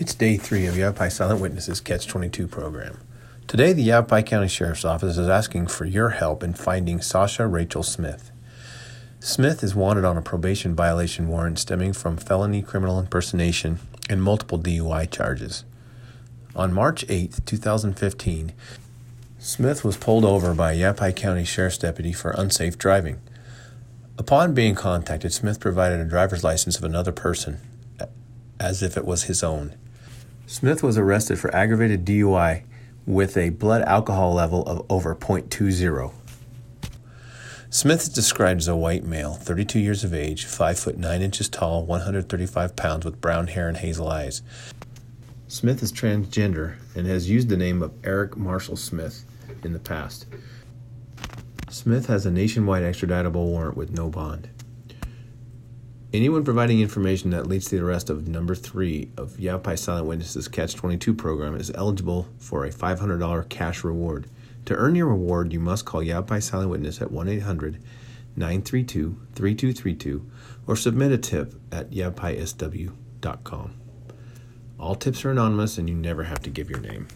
It's day three of Yavapai Silent Witnesses Catch 22 program. Today, the Yavapai County Sheriff's Office is asking for your help in finding Sasha Rachel Smith. Smith is wanted on a probation violation warrant stemming from felony criminal impersonation and multiple DUI charges. On March 8, 2015, Smith was pulled over by a Yavapai County Sheriff's deputy for unsafe driving. Upon being contacted, Smith provided a driver's license of another person as if it was his own. Smith was arrested for aggravated DUI with a blood alcohol level of over 0.20. Smith is described as a white male, 32 years of age, 5 foot 9 inches tall, 135 pounds, with brown hair and hazel eyes. Smith is transgender and has used the name of Eric Marshall Smith in the past. Smith has a nationwide extraditable warrant with no bond. Anyone providing information that leads to the arrest of number three of Yavapai Silent Witnesses Catch 22 program is eligible for a $500 cash reward. To earn your reward, you must call Yavapai Silent Witness at 1 800 932 3232 or submit a tip at yavapaisw.com. All tips are anonymous and you never have to give your name.